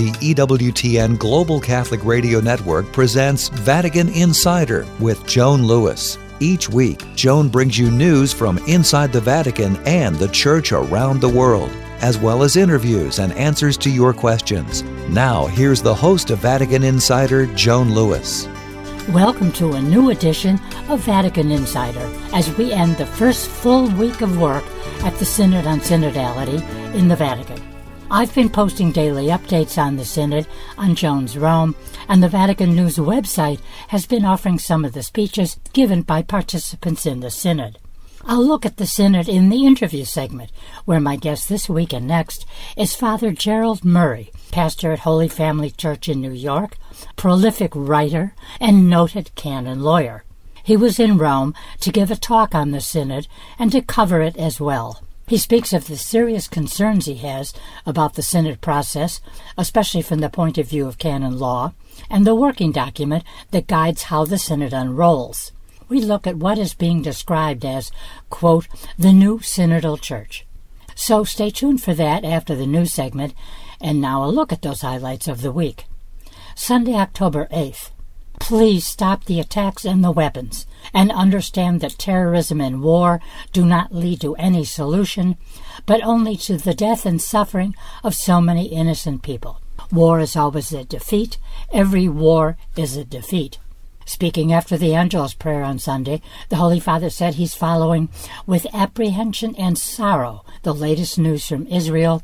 the EWTN Global Catholic Radio Network presents Vatican Insider with Joan Lewis. Each week, Joan brings you news from inside the Vatican and the Church around the world, as well as interviews and answers to your questions. Now, here's the host of Vatican Insider, Joan Lewis. Welcome to a new edition of Vatican Insider as we end the first full week of work at the Synod on Synodality in the Vatican. I've been posting daily updates on the Synod on Joan's Rome, and the Vatican News website has been offering some of the speeches given by participants in the Synod. I'll look at the Synod in the interview segment, where my guest this week and next is Father Gerald Murray, pastor at Holy Family Church in New York, prolific writer, and noted canon lawyer. He was in Rome to give a talk on the Synod and to cover it as well. He speaks of the serious concerns he has about the Synod process, especially from the point of view of canon law, and the working document that guides how the Synod unrolls. We look at what is being described as, quote, the new Synodal Church. So stay tuned for that after the news segment, and now a look at those highlights of the week. Sunday, October 8th. Please stop the attacks and the weapons and understand that terrorism and war do not lead to any solution, but only to the death and suffering of so many innocent people. War is always a defeat. Every war is a defeat. Speaking after the Angelus prayer on Sunday, the Holy Father said he's following with apprehension and sorrow the latest news from Israel,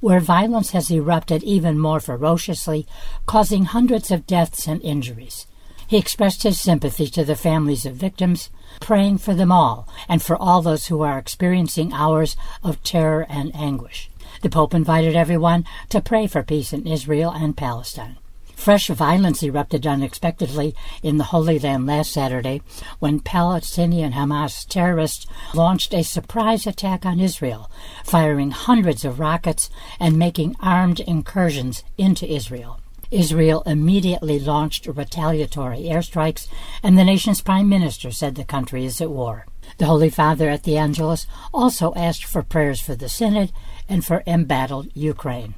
where violence has erupted even more ferociously, causing hundreds of deaths and injuries. He expressed his sympathy to the families of victims, praying for them all and for all those who are experiencing hours of terror and anguish. The Pope invited everyone to pray for peace in Israel and Palestine. Fresh violence erupted unexpectedly in the Holy Land last Saturday when Palestinian Hamas terrorists launched a surprise attack on Israel, firing hundreds of rockets and making armed incursions into Israel. Israel immediately launched retaliatory airstrikes, and the nation's prime minister said the country is at war. The Holy Father at the Angelus also asked for prayers for the Synod and for embattled Ukraine.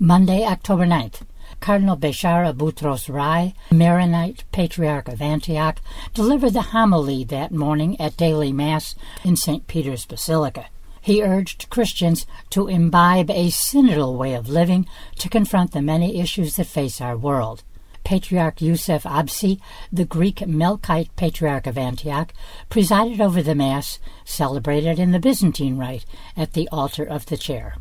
Monday, October 9th, Cardinal Bechara Boutros Rai, Maronite Patriarch of Antioch, delivered the homily that morning at daily Mass in St. Peter's Basilica. He urged Christians to imbibe a synodal way of living to confront the many issues that face our world. Patriarch Yusuf Absi, the Greek Melkite Patriarch of Antioch, presided over the Mass, celebrated in the Byzantine Rite, at the altar of the chair.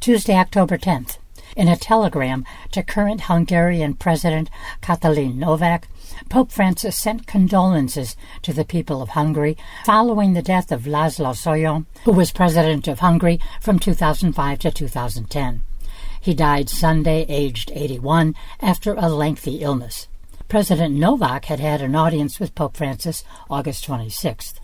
Tuesday, October 10th. In a telegram to current Hungarian President Katalin Novak, Pope Francis sent condolences to the people of Hungary following the death of Laszlo Solyom, who was president of Hungary from 2005 to 2010. He died Sunday, aged 81, after a lengthy illness. President Novak had had an audience with Pope Francis August 26th.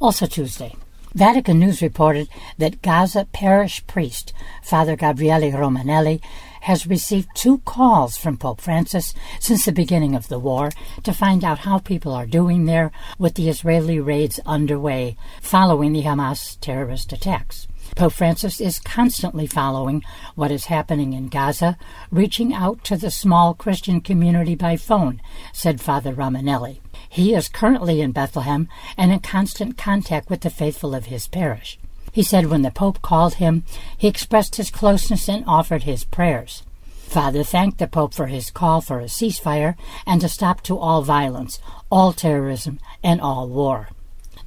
Also Tuesday, Vatican News reported that Gaza parish priest Father Gabriele Romanelli has received two calls from Pope Francis since the beginning of the war to find out how people are doing there with the Israeli raids underway following the Hamas terrorist attacks. Pope Francis is constantly following what is happening in Gaza, reaching out to the small Christian community by phone, said Father Romanelli. He is currently in Bethlehem and in constant contact with the faithful of his parish. He said when the Pope called him, he expressed his closeness and offered his prayers. Father thanked the Pope for his call for a ceasefire and a stop to all violence, all terrorism, and all war.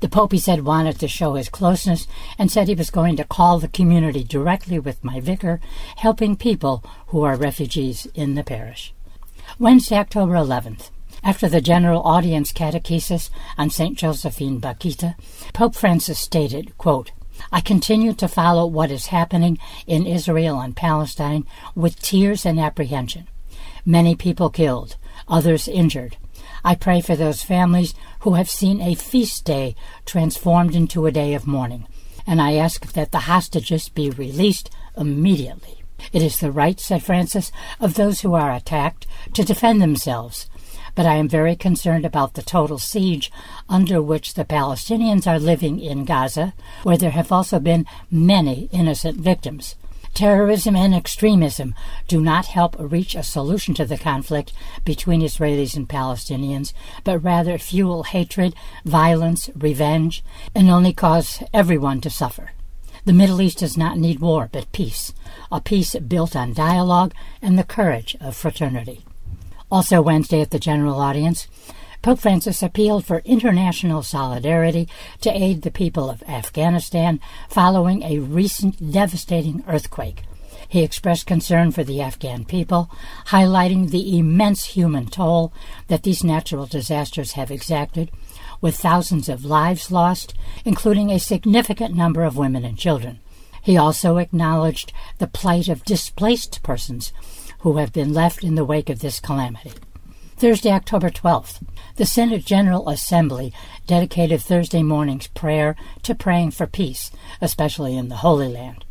The Pope, he said, wanted to show his closeness and said he was going to call the community directly with my vicar, helping people who are refugees in the parish. Wednesday, October 11th. After the general audience catechesis on St. Josephine Bakhita, Pope Francis stated, quote, I continue to follow what is happening in Israel and Palestine with tears and apprehension. Many people killed, others injured. I pray for those families who have seen a feast day transformed into a day of mourning, and I ask that the hostages be released immediately. It is the right, said Francis, of those who are attacked to defend themselves but I am very concerned about the total siege under which the Palestinians are living in Gaza, where there have also been many innocent victims. Terrorism and extremism do not help reach a solution to the conflict between Israelis and Palestinians, but rather fuel hatred, violence, revenge, and only cause everyone to suffer. The Middle East does not need war, but peace, a peace built on dialogue and the courage of fraternity. Also, Wednesday at the general audience, Pope Francis appealed for international solidarity to aid the people of Afghanistan following a recent devastating earthquake. He expressed concern for the Afghan people, highlighting the immense human toll that these natural disasters have exacted, with thousands of lives lost, including a significant number of women and children. He also acknowledged the plight of displaced persons who have been left in the wake of this calamity. Thursday, October 12th, the Synod General Assembly dedicated Thursday morning's prayer to praying for peace, especially in the Holy Land.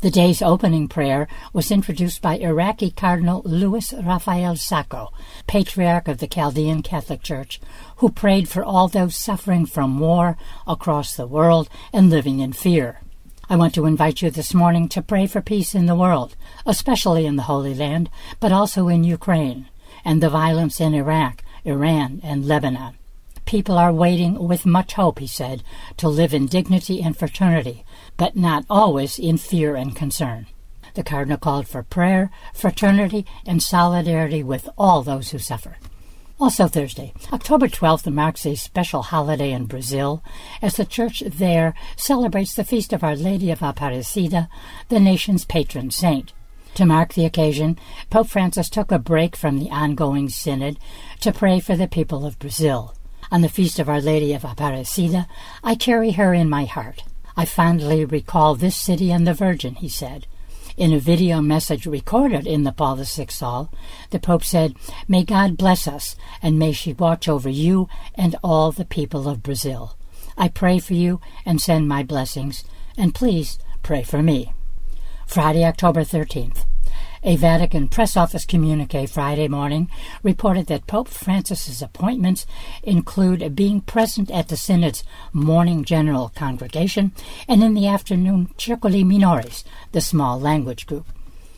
The day's opening prayer was introduced by Iraqi Cardinal Louis Raphael Sako, Patriarch of the Chaldean Catholic Church, who prayed for all those suffering from war across the world and living in fear. I want to invite you this morning to pray for peace in the world, especially in the Holy Land, but also in Ukraine and the violence in Iraq, Iran, and Lebanon. People are waiting with much hope, he said, to live in dignity and fraternity, but not always in fear and concern. The Cardinal called for prayer, fraternity, and solidarity with all those who suffer. Also Thursday, October 12th marks a special holiday in Brazil as the church there celebrates the feast of Our Lady of Aparecida, the nation's patron saint. To mark the occasion, Pope Francis took a break from the ongoing synod to pray for the people of Brazil. On the feast of Our Lady of Aparecida, I carry her in my heart. I fondly recall this city and the Virgin, he said. In a video message recorded in the Paul VI Hall, the Pope said, May God bless us, and may she watch over you and all the people of Brazil. I pray for you and send my blessings, and please pray for me. Friday, October 13th. A Vatican press office communique Friday morning reported that Pope Francis's appointments include being present at the Synod's morning general congregation and in the afternoon Circoli Minores, the small language group.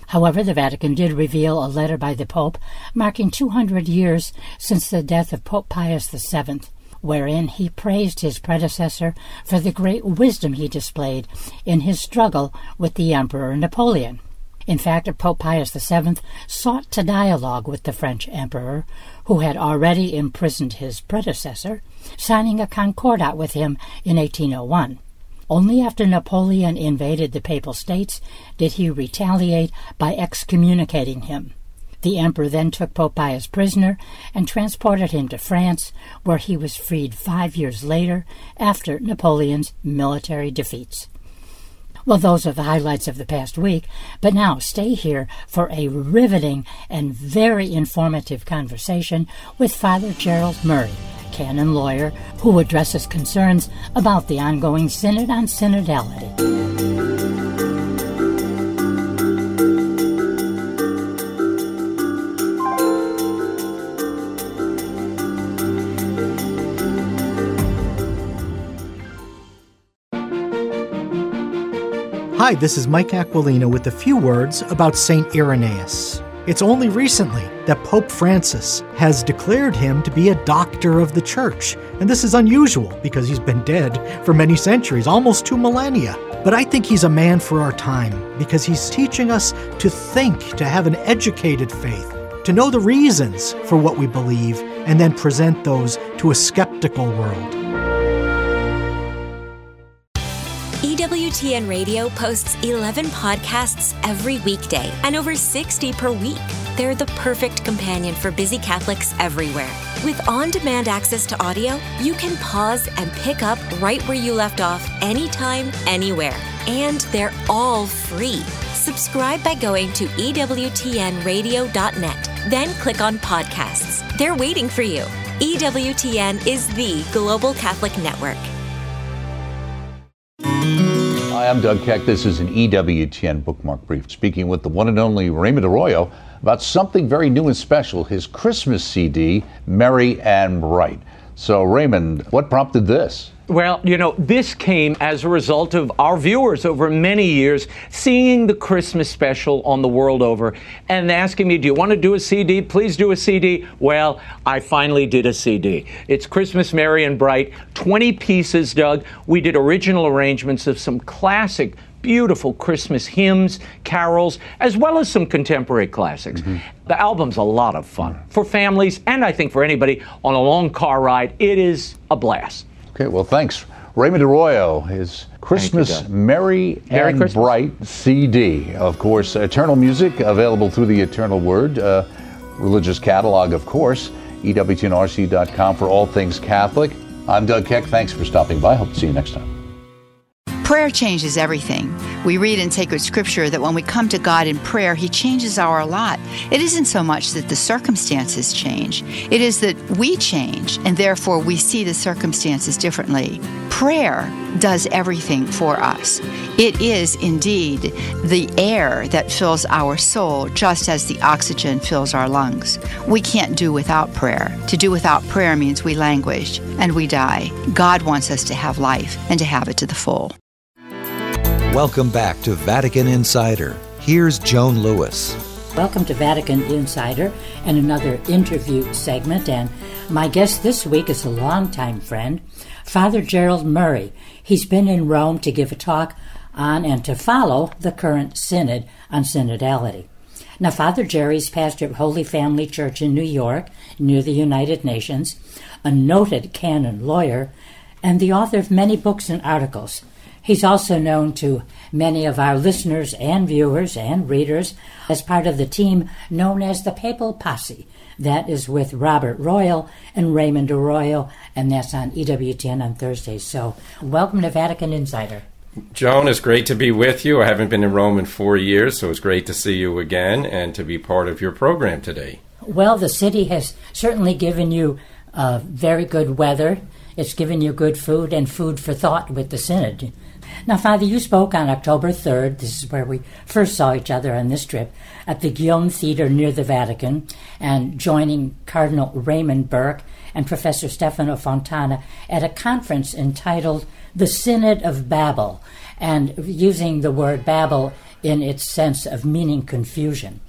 However, the Vatican did reveal a letter by the Pope marking 200 years since the death of Pope Pius VII wherein he praised his predecessor for the great wisdom he displayed in his struggle with the Emperor Napoleon. In fact, Pope Pius VII sought to dialogue with the French emperor, who had already imprisoned his predecessor, signing a concordat with him in 1801. Only after Napoleon invaded the Papal States did he retaliate by excommunicating him. The emperor then took Pope Pius prisoner and transported him to France, where he was freed five years later after Napoleon's military defeats. Well, those are the highlights of the past week, but now stay here for a riveting and very informative conversation with Father Gerald Murray, canon lawyer, who addresses concerns about the ongoing Synod on Synodality. Hi, this is Mike Aquilina with a few words about St. Irenaeus. It's only recently that Pope Francis has declared him to be a doctor of the church, and this is unusual because he's been dead for many centuries, almost two millennia. But I think he's a man for our time because he's teaching us to think, to have an educated faith, to know the reasons for what we believe, and then present those to a skeptical world. EWTN Radio posts 11 podcasts every weekday and over 60 per week. They're the perfect companion for busy Catholics everywhere. With on demand access to audio, you can pause and pick up right where you left off anytime, anywhere. And they're all free. Subscribe by going to EWTNradio.net, then click on podcasts. They're waiting for you. EWTN is the global Catholic network. I'm Doug Keck. This is an EWTN bookmark brief, speaking with the one and only Raymond Arroyo about something very new and special his Christmas CD, Merry and Bright. So, Raymond, what prompted this? Well, you know, this came as a result of our viewers over many years seeing the Christmas special on the world over and asking me, Do you want to do a CD? Please do a CD. Well, I finally did a CD. It's Christmas Merry and Bright, 20 pieces, Doug. We did original arrangements of some classic beautiful Christmas hymns, carols, as well as some contemporary classics. Mm-hmm. The album's a lot of fun for families and I think for anybody on a long car ride. It is a blast. Okay, well, thanks. Raymond Arroyo, his Christmas you, Merry, Merry and Christmas. Bright CD. Of course, Eternal Music available through the Eternal Word, uh, religious catalog, of course, EWTNRC.com for all things Catholic. I'm Doug Keck. Thanks for stopping by. Hope to see you next time. Prayer changes everything. We read in sacred scripture that when we come to God in prayer, He changes our lot. It isn't so much that the circumstances change, it is that we change, and therefore we see the circumstances differently. Prayer does everything for us. It is indeed the air that fills our soul, just as the oxygen fills our lungs. We can't do without prayer. To do without prayer means we languish and we die. God wants us to have life and to have it to the full. Welcome back to Vatican Insider. Here's Joan Lewis. Welcome to Vatican Insider and another interview segment. And my guest this week is a longtime friend, Father Gerald Murray. He's been in Rome to give a talk on and to follow the current synod on synodality. Now, Father Jerry's pastor of Holy Family Church in New York, near the United Nations, a noted canon lawyer, and the author of many books and articles. He's also known to many of our listeners and viewers and readers as part of the team known as the Papal Posse. That is with Robert Royal and Raymond Arroyo, and that's on EWTN on Thursdays. So, welcome to Vatican Insider. Joan, it's great to be with you. I haven't been in Rome in four years, so it's great to see you again and to be part of your program today. Well, the city has certainly given you uh, very good weather. It's given you good food and food for thought with the Synod. Now, Father, you spoke on October 3rd, this is where we first saw each other on this trip, at the Ghione Theater near the Vatican, and joining Cardinal Raymond Burke and Professor Stefano Fontana at a conference entitled The Synod of Babel, and using the word Babel in its sense of meaning confusion.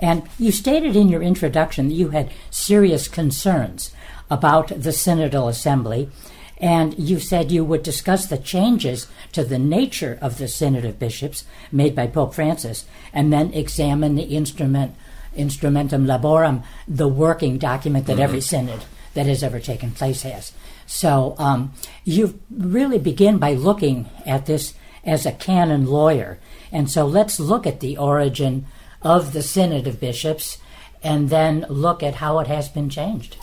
And you stated in your introduction that you had serious concerns about the Synodal Assembly and you said you would discuss the changes to the nature of the Synod of Bishops made by Pope Francis, and then examine the instrument, Instrumentum Laborum, the working document that mm-hmm. every synod that has ever taken place has. So um, you really begin by looking at this as a canon lawyer. And so let's look at the origin of the Synod of Bishops and then look at how it has been changed.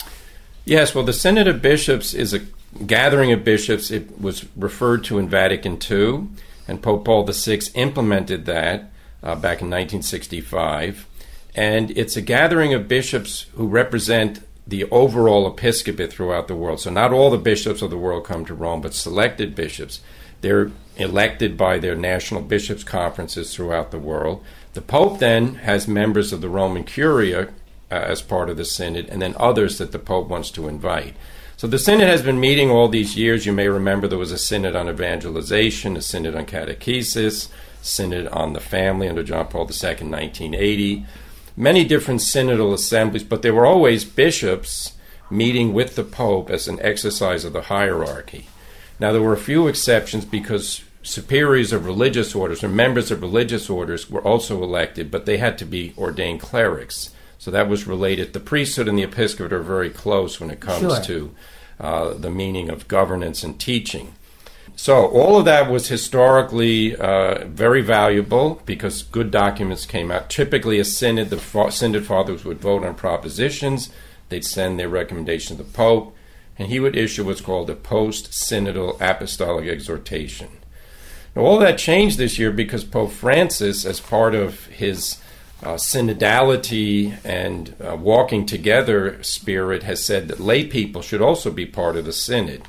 Yes, well, the Synod of Bishops is a gathering of bishops, it was referred to in Vatican II, and Pope Paul VI implemented that uh, back in 1965. And it's a gathering of bishops who represent the overall episcopate throughout the world. So, not all the bishops of the world come to Rome, but selected bishops. They're elected by their national bishops' conferences throughout the world. The Pope then has members of the Roman Curia uh, as part of the synod, and then others that the Pope wants to invite. So the synod has been meeting all these years. You may remember there was a synod on evangelization, a synod on catechesis, synod on the family under John Paul II in 1980. Many different synodal assemblies, but they were always bishops meeting with the Pope as an exercise of the hierarchy. Now, there were a few exceptions because superiors of religious orders or members of religious orders were also elected, but they had to be ordained clerics. So that was related. The priesthood and the episcopate are very close when it comes sure. to uh, the meaning of governance and teaching. So, all of that was historically uh, very valuable because good documents came out. Typically, a synod, the fa- synod fathers would vote on propositions, they'd send their recommendation to the Pope, and he would issue what's called a post synodal apostolic exhortation. Now, all that changed this year because Pope Francis, as part of his uh, synodality and uh, walking together spirit has said that lay people should also be part of the synod.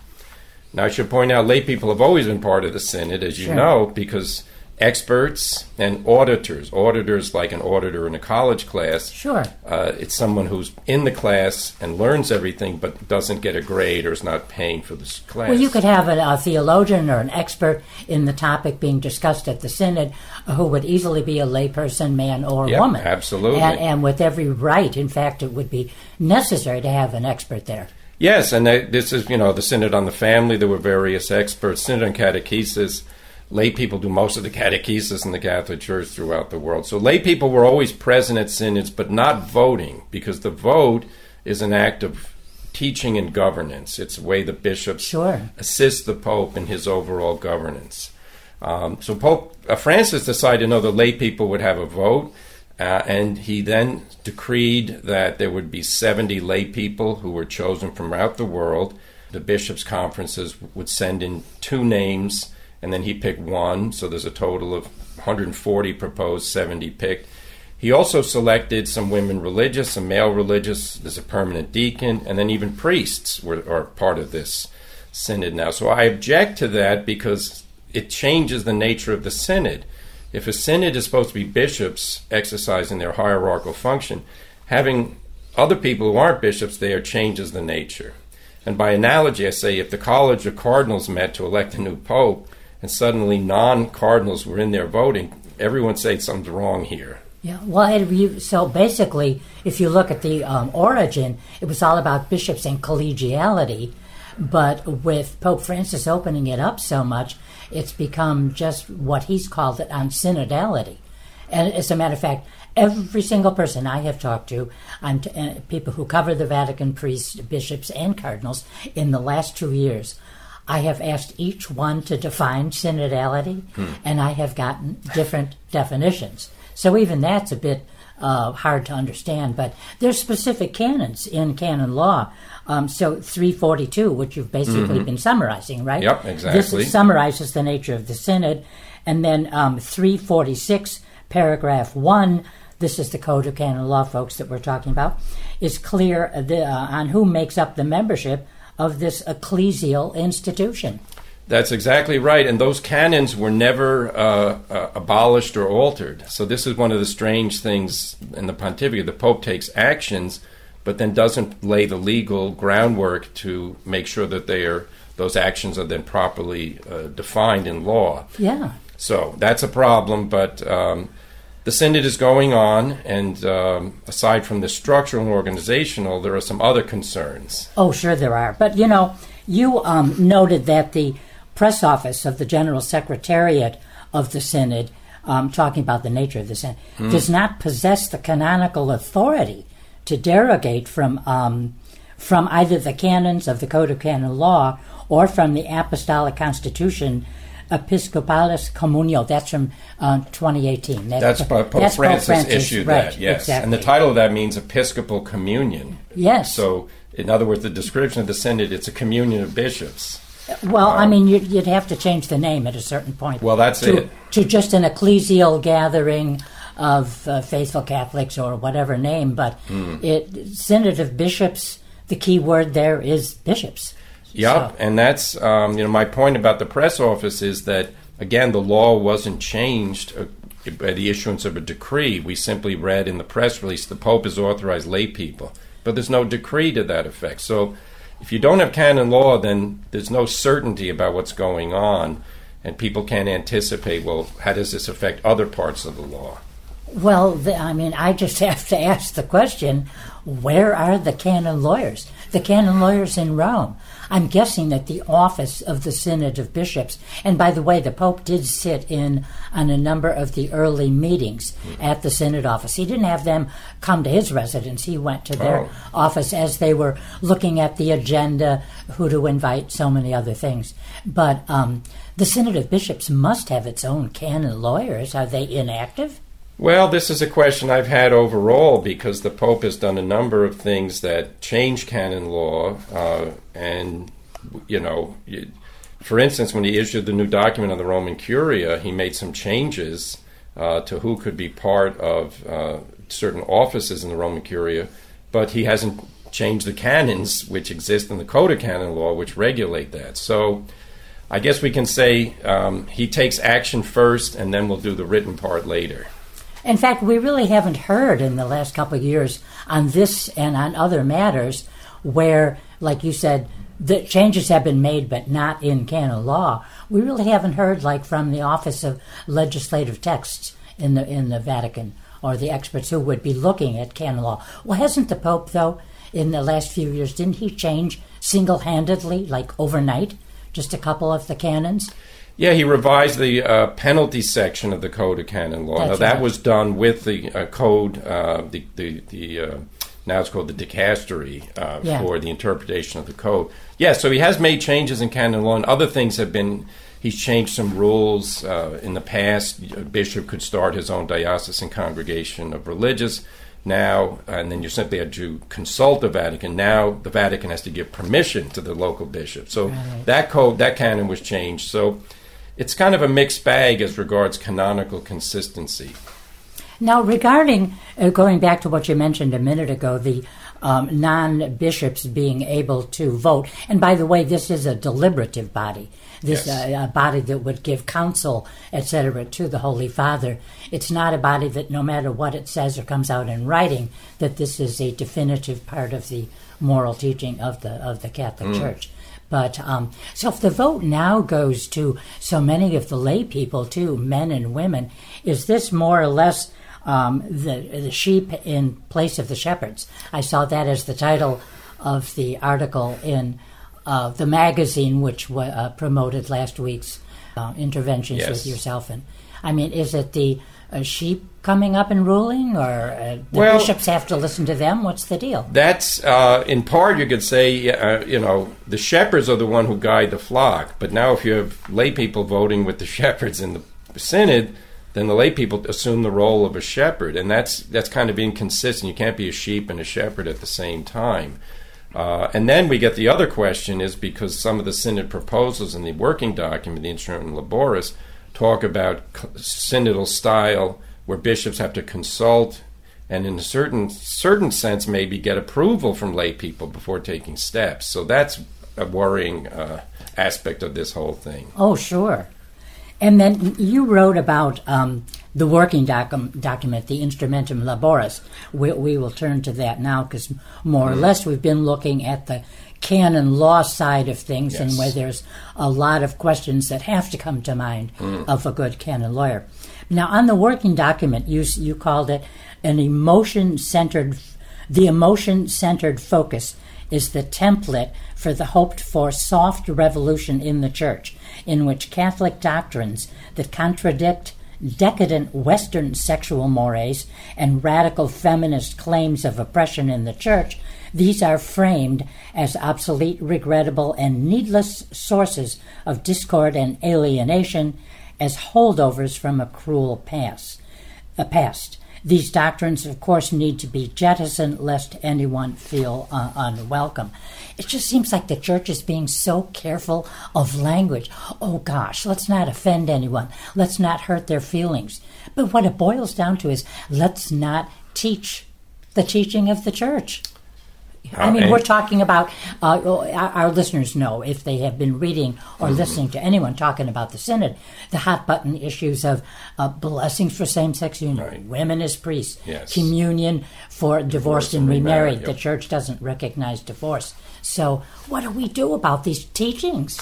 Now, I should point out lay people have always been part of the synod, as you sure. know, because experts and auditors. Auditors, like an auditor in a college class. Sure. Uh, it's someone who's in the class and learns everything, but doesn't get a grade or is not paying for this class. Well, you could have a, a theologian or an expert in the topic being discussed at the synod who would easily be a layperson, man or yep, woman. Absolutely. And, and with every right, in fact, it would be necessary to have an expert there. Yes, and this is, you know, the Synod on the Family. There were various experts. Synod on Catechesis lay people do most of the catechesis in the Catholic Church throughout the world. So lay people were always present at synods, but not voting, because the vote is an act of teaching and governance. It's the way the bishops sure. assist the Pope in his overall governance. Um, so Pope uh, Francis decided, no, the lay people would have a vote. Uh, and he then decreed that there would be 70 lay people who were chosen from throughout the world. The bishops' conferences would send in two names and then he picked one, so there's a total of 140 proposed, 70 picked. He also selected some women religious, some male religious, there's a permanent deacon, and then even priests were are part of this synod now. So I object to that because it changes the nature of the synod. If a synod is supposed to be bishops exercising their hierarchical function, having other people who aren't bishops there changes the nature. And by analogy, I say if the College of Cardinals met to elect a new pope, and suddenly non-cardinals were in there voting, everyone say something's wrong here. Yeah, well, so basically, if you look at the um, origin, it was all about bishops and collegiality. But with Pope Francis opening it up so much, it's become just what he's called it on synodality. And as a matter of fact, every single person I have talked to, t- uh, people who cover the Vatican priests, bishops, and cardinals in the last two years, I have asked each one to define synodality, hmm. and I have gotten different definitions. So even that's a bit uh, hard to understand, but there's specific canons in canon law. Um, so 342, which you've basically mm-hmm. been summarizing, right? Yep, exactly. This summarizes the nature of the synod. And then um, 346, paragraph 1, this is the Code of Canon Law, folks, that we're talking about, is clear the, uh, on who makes up the membership of this ecclesial institution. That's exactly right. And those canons were never uh, uh, abolished or altered. So, this is one of the strange things in the pontificate. The Pope takes actions, but then doesn't lay the legal groundwork to make sure that they are, those actions are then properly uh, defined in law. Yeah. So, that's a problem, but. Um, the synod is going on, and um, aside from the structural and organizational, there are some other concerns. Oh, sure, there are. But you know, you um, noted that the press office of the General Secretariat of the Synod, um, talking about the nature of the Synod, mm. does not possess the canonical authority to derogate from um, from either the canons of the Code of Canon Law or from the Apostolic Constitution Episcopalis Communio. That's from uh, 2018. That's, that's Pope, that's Francis, Francis issued right, that, yes. Exactly. And the title of that means Episcopal Communion. Yes. So, in other words, the description of the synod, it's a communion of bishops. Well, um, I mean, you'd, you'd, have to change the name at a certain point. Well, that's to, it. To just an ecclesial gathering of uh, faithful Catholics or whatever name, but mm. it synod of bishops. The key word there is bishops. Yep, so. and that's um, you know my point about the press office is that again the law wasn't changed uh, by the issuance of a decree. We simply read in the press release the Pope has authorized lay people, but there's no decree to that effect. So if you don't have canon law, then there's no certainty about what's going on, and people can't anticipate. Well, how does this affect other parts of the law? Well, the, I mean, I just have to ask the question where are the canon lawyers? The canon lawyers in Rome. I'm guessing that the office of the Synod of Bishops, and by the way, the Pope did sit in on a number of the early meetings at the Synod office. He didn't have them come to his residence, he went to their oh. office as they were looking at the agenda, who to invite, so many other things. But um, the Synod of Bishops must have its own canon lawyers. Are they inactive? Well, this is a question I've had overall because the Pope has done a number of things that change canon law. Uh, and, you know, for instance, when he issued the new document on the Roman Curia, he made some changes uh, to who could be part of uh, certain offices in the Roman Curia, but he hasn't changed the canons which exist in the Code of Canon Law, which regulate that. So, I guess we can say um, he takes action first, and then we'll do the written part later. In fact, we really haven't heard in the last couple of years on this and on other matters where, like you said, the changes have been made, but not in canon law. We really haven't heard, like from the Office of Legislative Texts in the in the Vatican or the experts who would be looking at canon law. Well, hasn't the Pope though in the last few years? Didn't he change single-handedly, like overnight, just a couple of the canons? Yeah, he revised the uh, penalty section of the Code of Canon Law. That's now, that was done with the uh, code, uh, the, the, the uh, now it's called the dicastery uh, yeah. for the interpretation of the code. Yeah, so he has made changes in canon law, and other things have been. He's changed some rules uh, in the past. A bishop could start his own diocesan congregation of religious. Now, and then you simply had to consult the Vatican. Now, the Vatican has to give permission to the local bishop. So right. that code, that canon was changed. So it's kind of a mixed bag as regards canonical consistency. Now, regarding uh, going back to what you mentioned a minute ago, the um, non bishops being able to vote, and by the way, this is a deliberative body. This yes. uh, a body that would give counsel, etc., to the Holy Father. It's not a body that, no matter what it says or comes out in writing, that this is a definitive part of the moral teaching of the of the Catholic mm. Church. But um, so if the vote now goes to so many of the lay people, too, men and women, is this more or less um, the, the sheep in place of the shepherds? I saw that as the title of the article in uh, the magazine, which uh, promoted last week's uh, interventions yes. with yourself. And I mean, is it the uh, sheep coming up and ruling, or uh, the well, bishops have to listen to them? What's the deal? That's uh, in part you could say, uh, you know, the shepherds are the one who guide the flock. But now, if you have lay people voting with the shepherds in the synod, then the lay people assume the role of a shepherd, and that's that's kind of inconsistent. You can't be a sheep and a shepherd at the same time. Uh, and then we get the other question is because some of the synod proposals in the working document, the Instrumentum Laboris, talk about synodal style where bishops have to consult and in a certain certain sense maybe get approval from lay people before taking steps. So that's a worrying uh, aspect of this whole thing. Oh, sure. And then you wrote about um, the working docu- document, the Instrumentum Laboris. We, we will turn to that now because more or less we've been looking at the canon law side of things yes. and where there's a lot of questions that have to come to mind mm. of a good canon lawyer. Now, on the working document, you, you called it an emotion centered, the emotion centered focus is the template for the hoped for soft revolution in the church, in which Catholic doctrines that contradict decadent Western sexual mores and radical feminist claims of oppression in the church these are framed as obsolete, regrettable, and needless sources of discord and alienation as holdovers from a cruel past. A past. These doctrines, of course, need to be jettisoned lest anyone feel uh, unwelcome. It just seems like the church is being so careful of language. Oh gosh, let's not offend anyone. Let's not hurt their feelings. But what it boils down to is let's not teach the teaching of the church. I mean, we're talking about uh, our, our, listeners know if they have been reading or mm-hmm. listening to anyone talking about the synod, the hot button issues of uh, blessings for same sex union, right. women as priests, yes. communion for divorced, divorced and remarried. Yep. The church doesn't recognize divorce. So, what do we do about these teachings?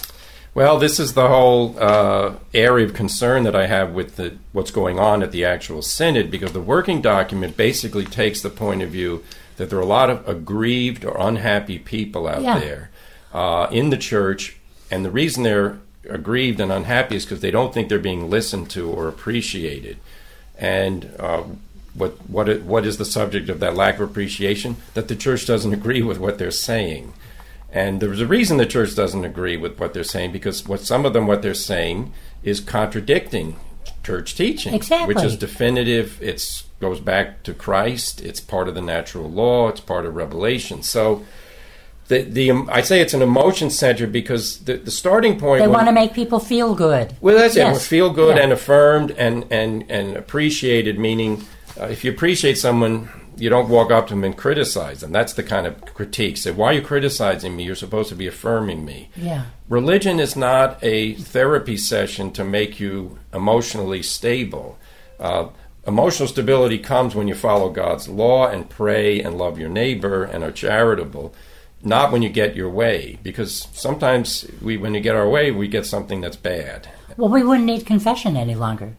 Well, this is the whole uh, area of concern that I have with the, what's going on at the actual synod, because the working document basically takes the point of view that there are a lot of aggrieved or unhappy people out yeah. there uh, in the church, and the reason they're aggrieved and unhappy is because they don't think they're being listened to or appreciated. And uh, what what what is the subject of that lack of appreciation? That the church doesn't agree with what they're saying. And there's a reason the church doesn't agree with what they're saying because what some of them what they're saying is contradicting church teaching, exactly. which is definitive. It's goes back to Christ. It's part of the natural law. It's part of Revelation. So. The, the I say it's an emotion center because the, the starting point. They want to make people feel good. Well, that's yes. it. Feel good yeah. and affirmed and, and, and appreciated. Meaning, uh, if you appreciate someone, you don't walk up to them and criticize them. That's the kind of critique. Say, why are you criticizing me? You're supposed to be affirming me. Yeah. Religion is not a therapy session to make you emotionally stable. Uh, emotional stability comes when you follow God's law and pray and love your neighbor and are charitable, not when you get your way. Because sometimes we, when you get our way, we get something that's bad. Well, we wouldn't need confession any longer.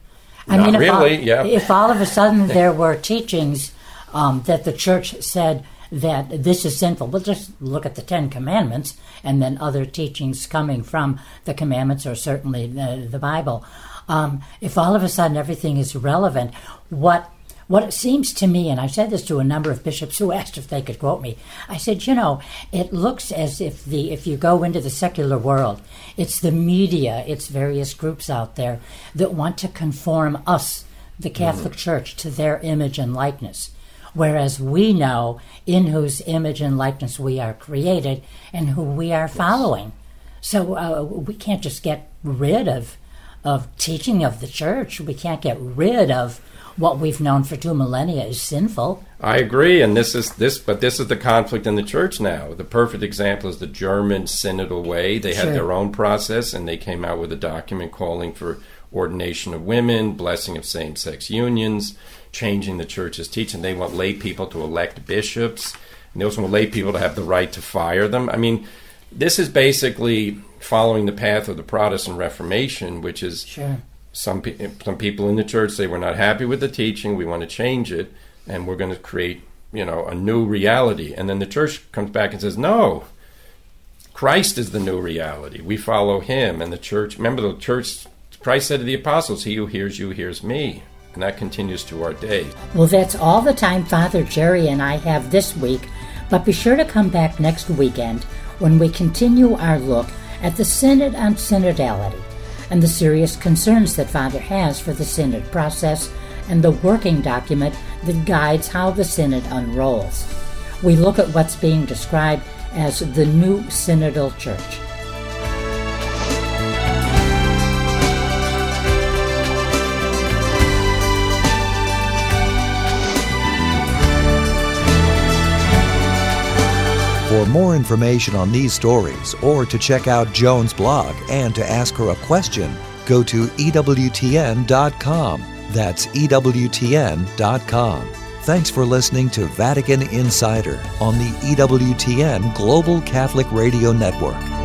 I Not mean, if really, all, yeah. If all of a sudden there were teachings um, that the church said that this is sinful, well, just look at the Ten Commandments and then other teachings coming from the commandments or certainly the, the Bible. Um, if all of a sudden everything is relevant, what what it seems to me, and I've said this to a number of bishops who asked if they could quote me, I said, you know, it looks as if the if you go into the secular world, it's the media, it's various groups out there that want to conform us, the Catholic mm-hmm. Church, to their image and likeness. Whereas we know in whose image and likeness we are created and who we are following. So uh, we can't just get rid of of teaching of the church. We can't get rid of what we've known for two millennia is sinful. I agree, and this is this, but this is the conflict in the church now. The perfect example is the German synodal way. They had their own process, and they came out with a document calling for ordination of women, blessing of same-sex unions, changing the church's teaching. They want lay people to elect bishops, and they also want lay people to have the right to fire them. I mean, this is basically following the path of the Protestant Reformation, which is sure some pe- some people in the church say we're not happy with the teaching, we want to change it, and we're going to create you know a new reality. And then the church comes back and says, no, Christ is the new reality. We follow Him, and the church. Remember, the church. Christ said to the apostles, "He who hears you hears me." And that continues to our day. Well, that's all the time Father Jerry and I have this week, but be sure to come back next weekend when we continue our look at the Synod on Synodality and the serious concerns that Father has for the Synod process and the working document that guides how the Synod unrolls. We look at what's being described as the new Synodal Church. For more information on these stories or to check out Joan's blog and to ask her a question, go to EWTN.com. That's EWTN.com. Thanks for listening to Vatican Insider on the EWTN Global Catholic Radio Network.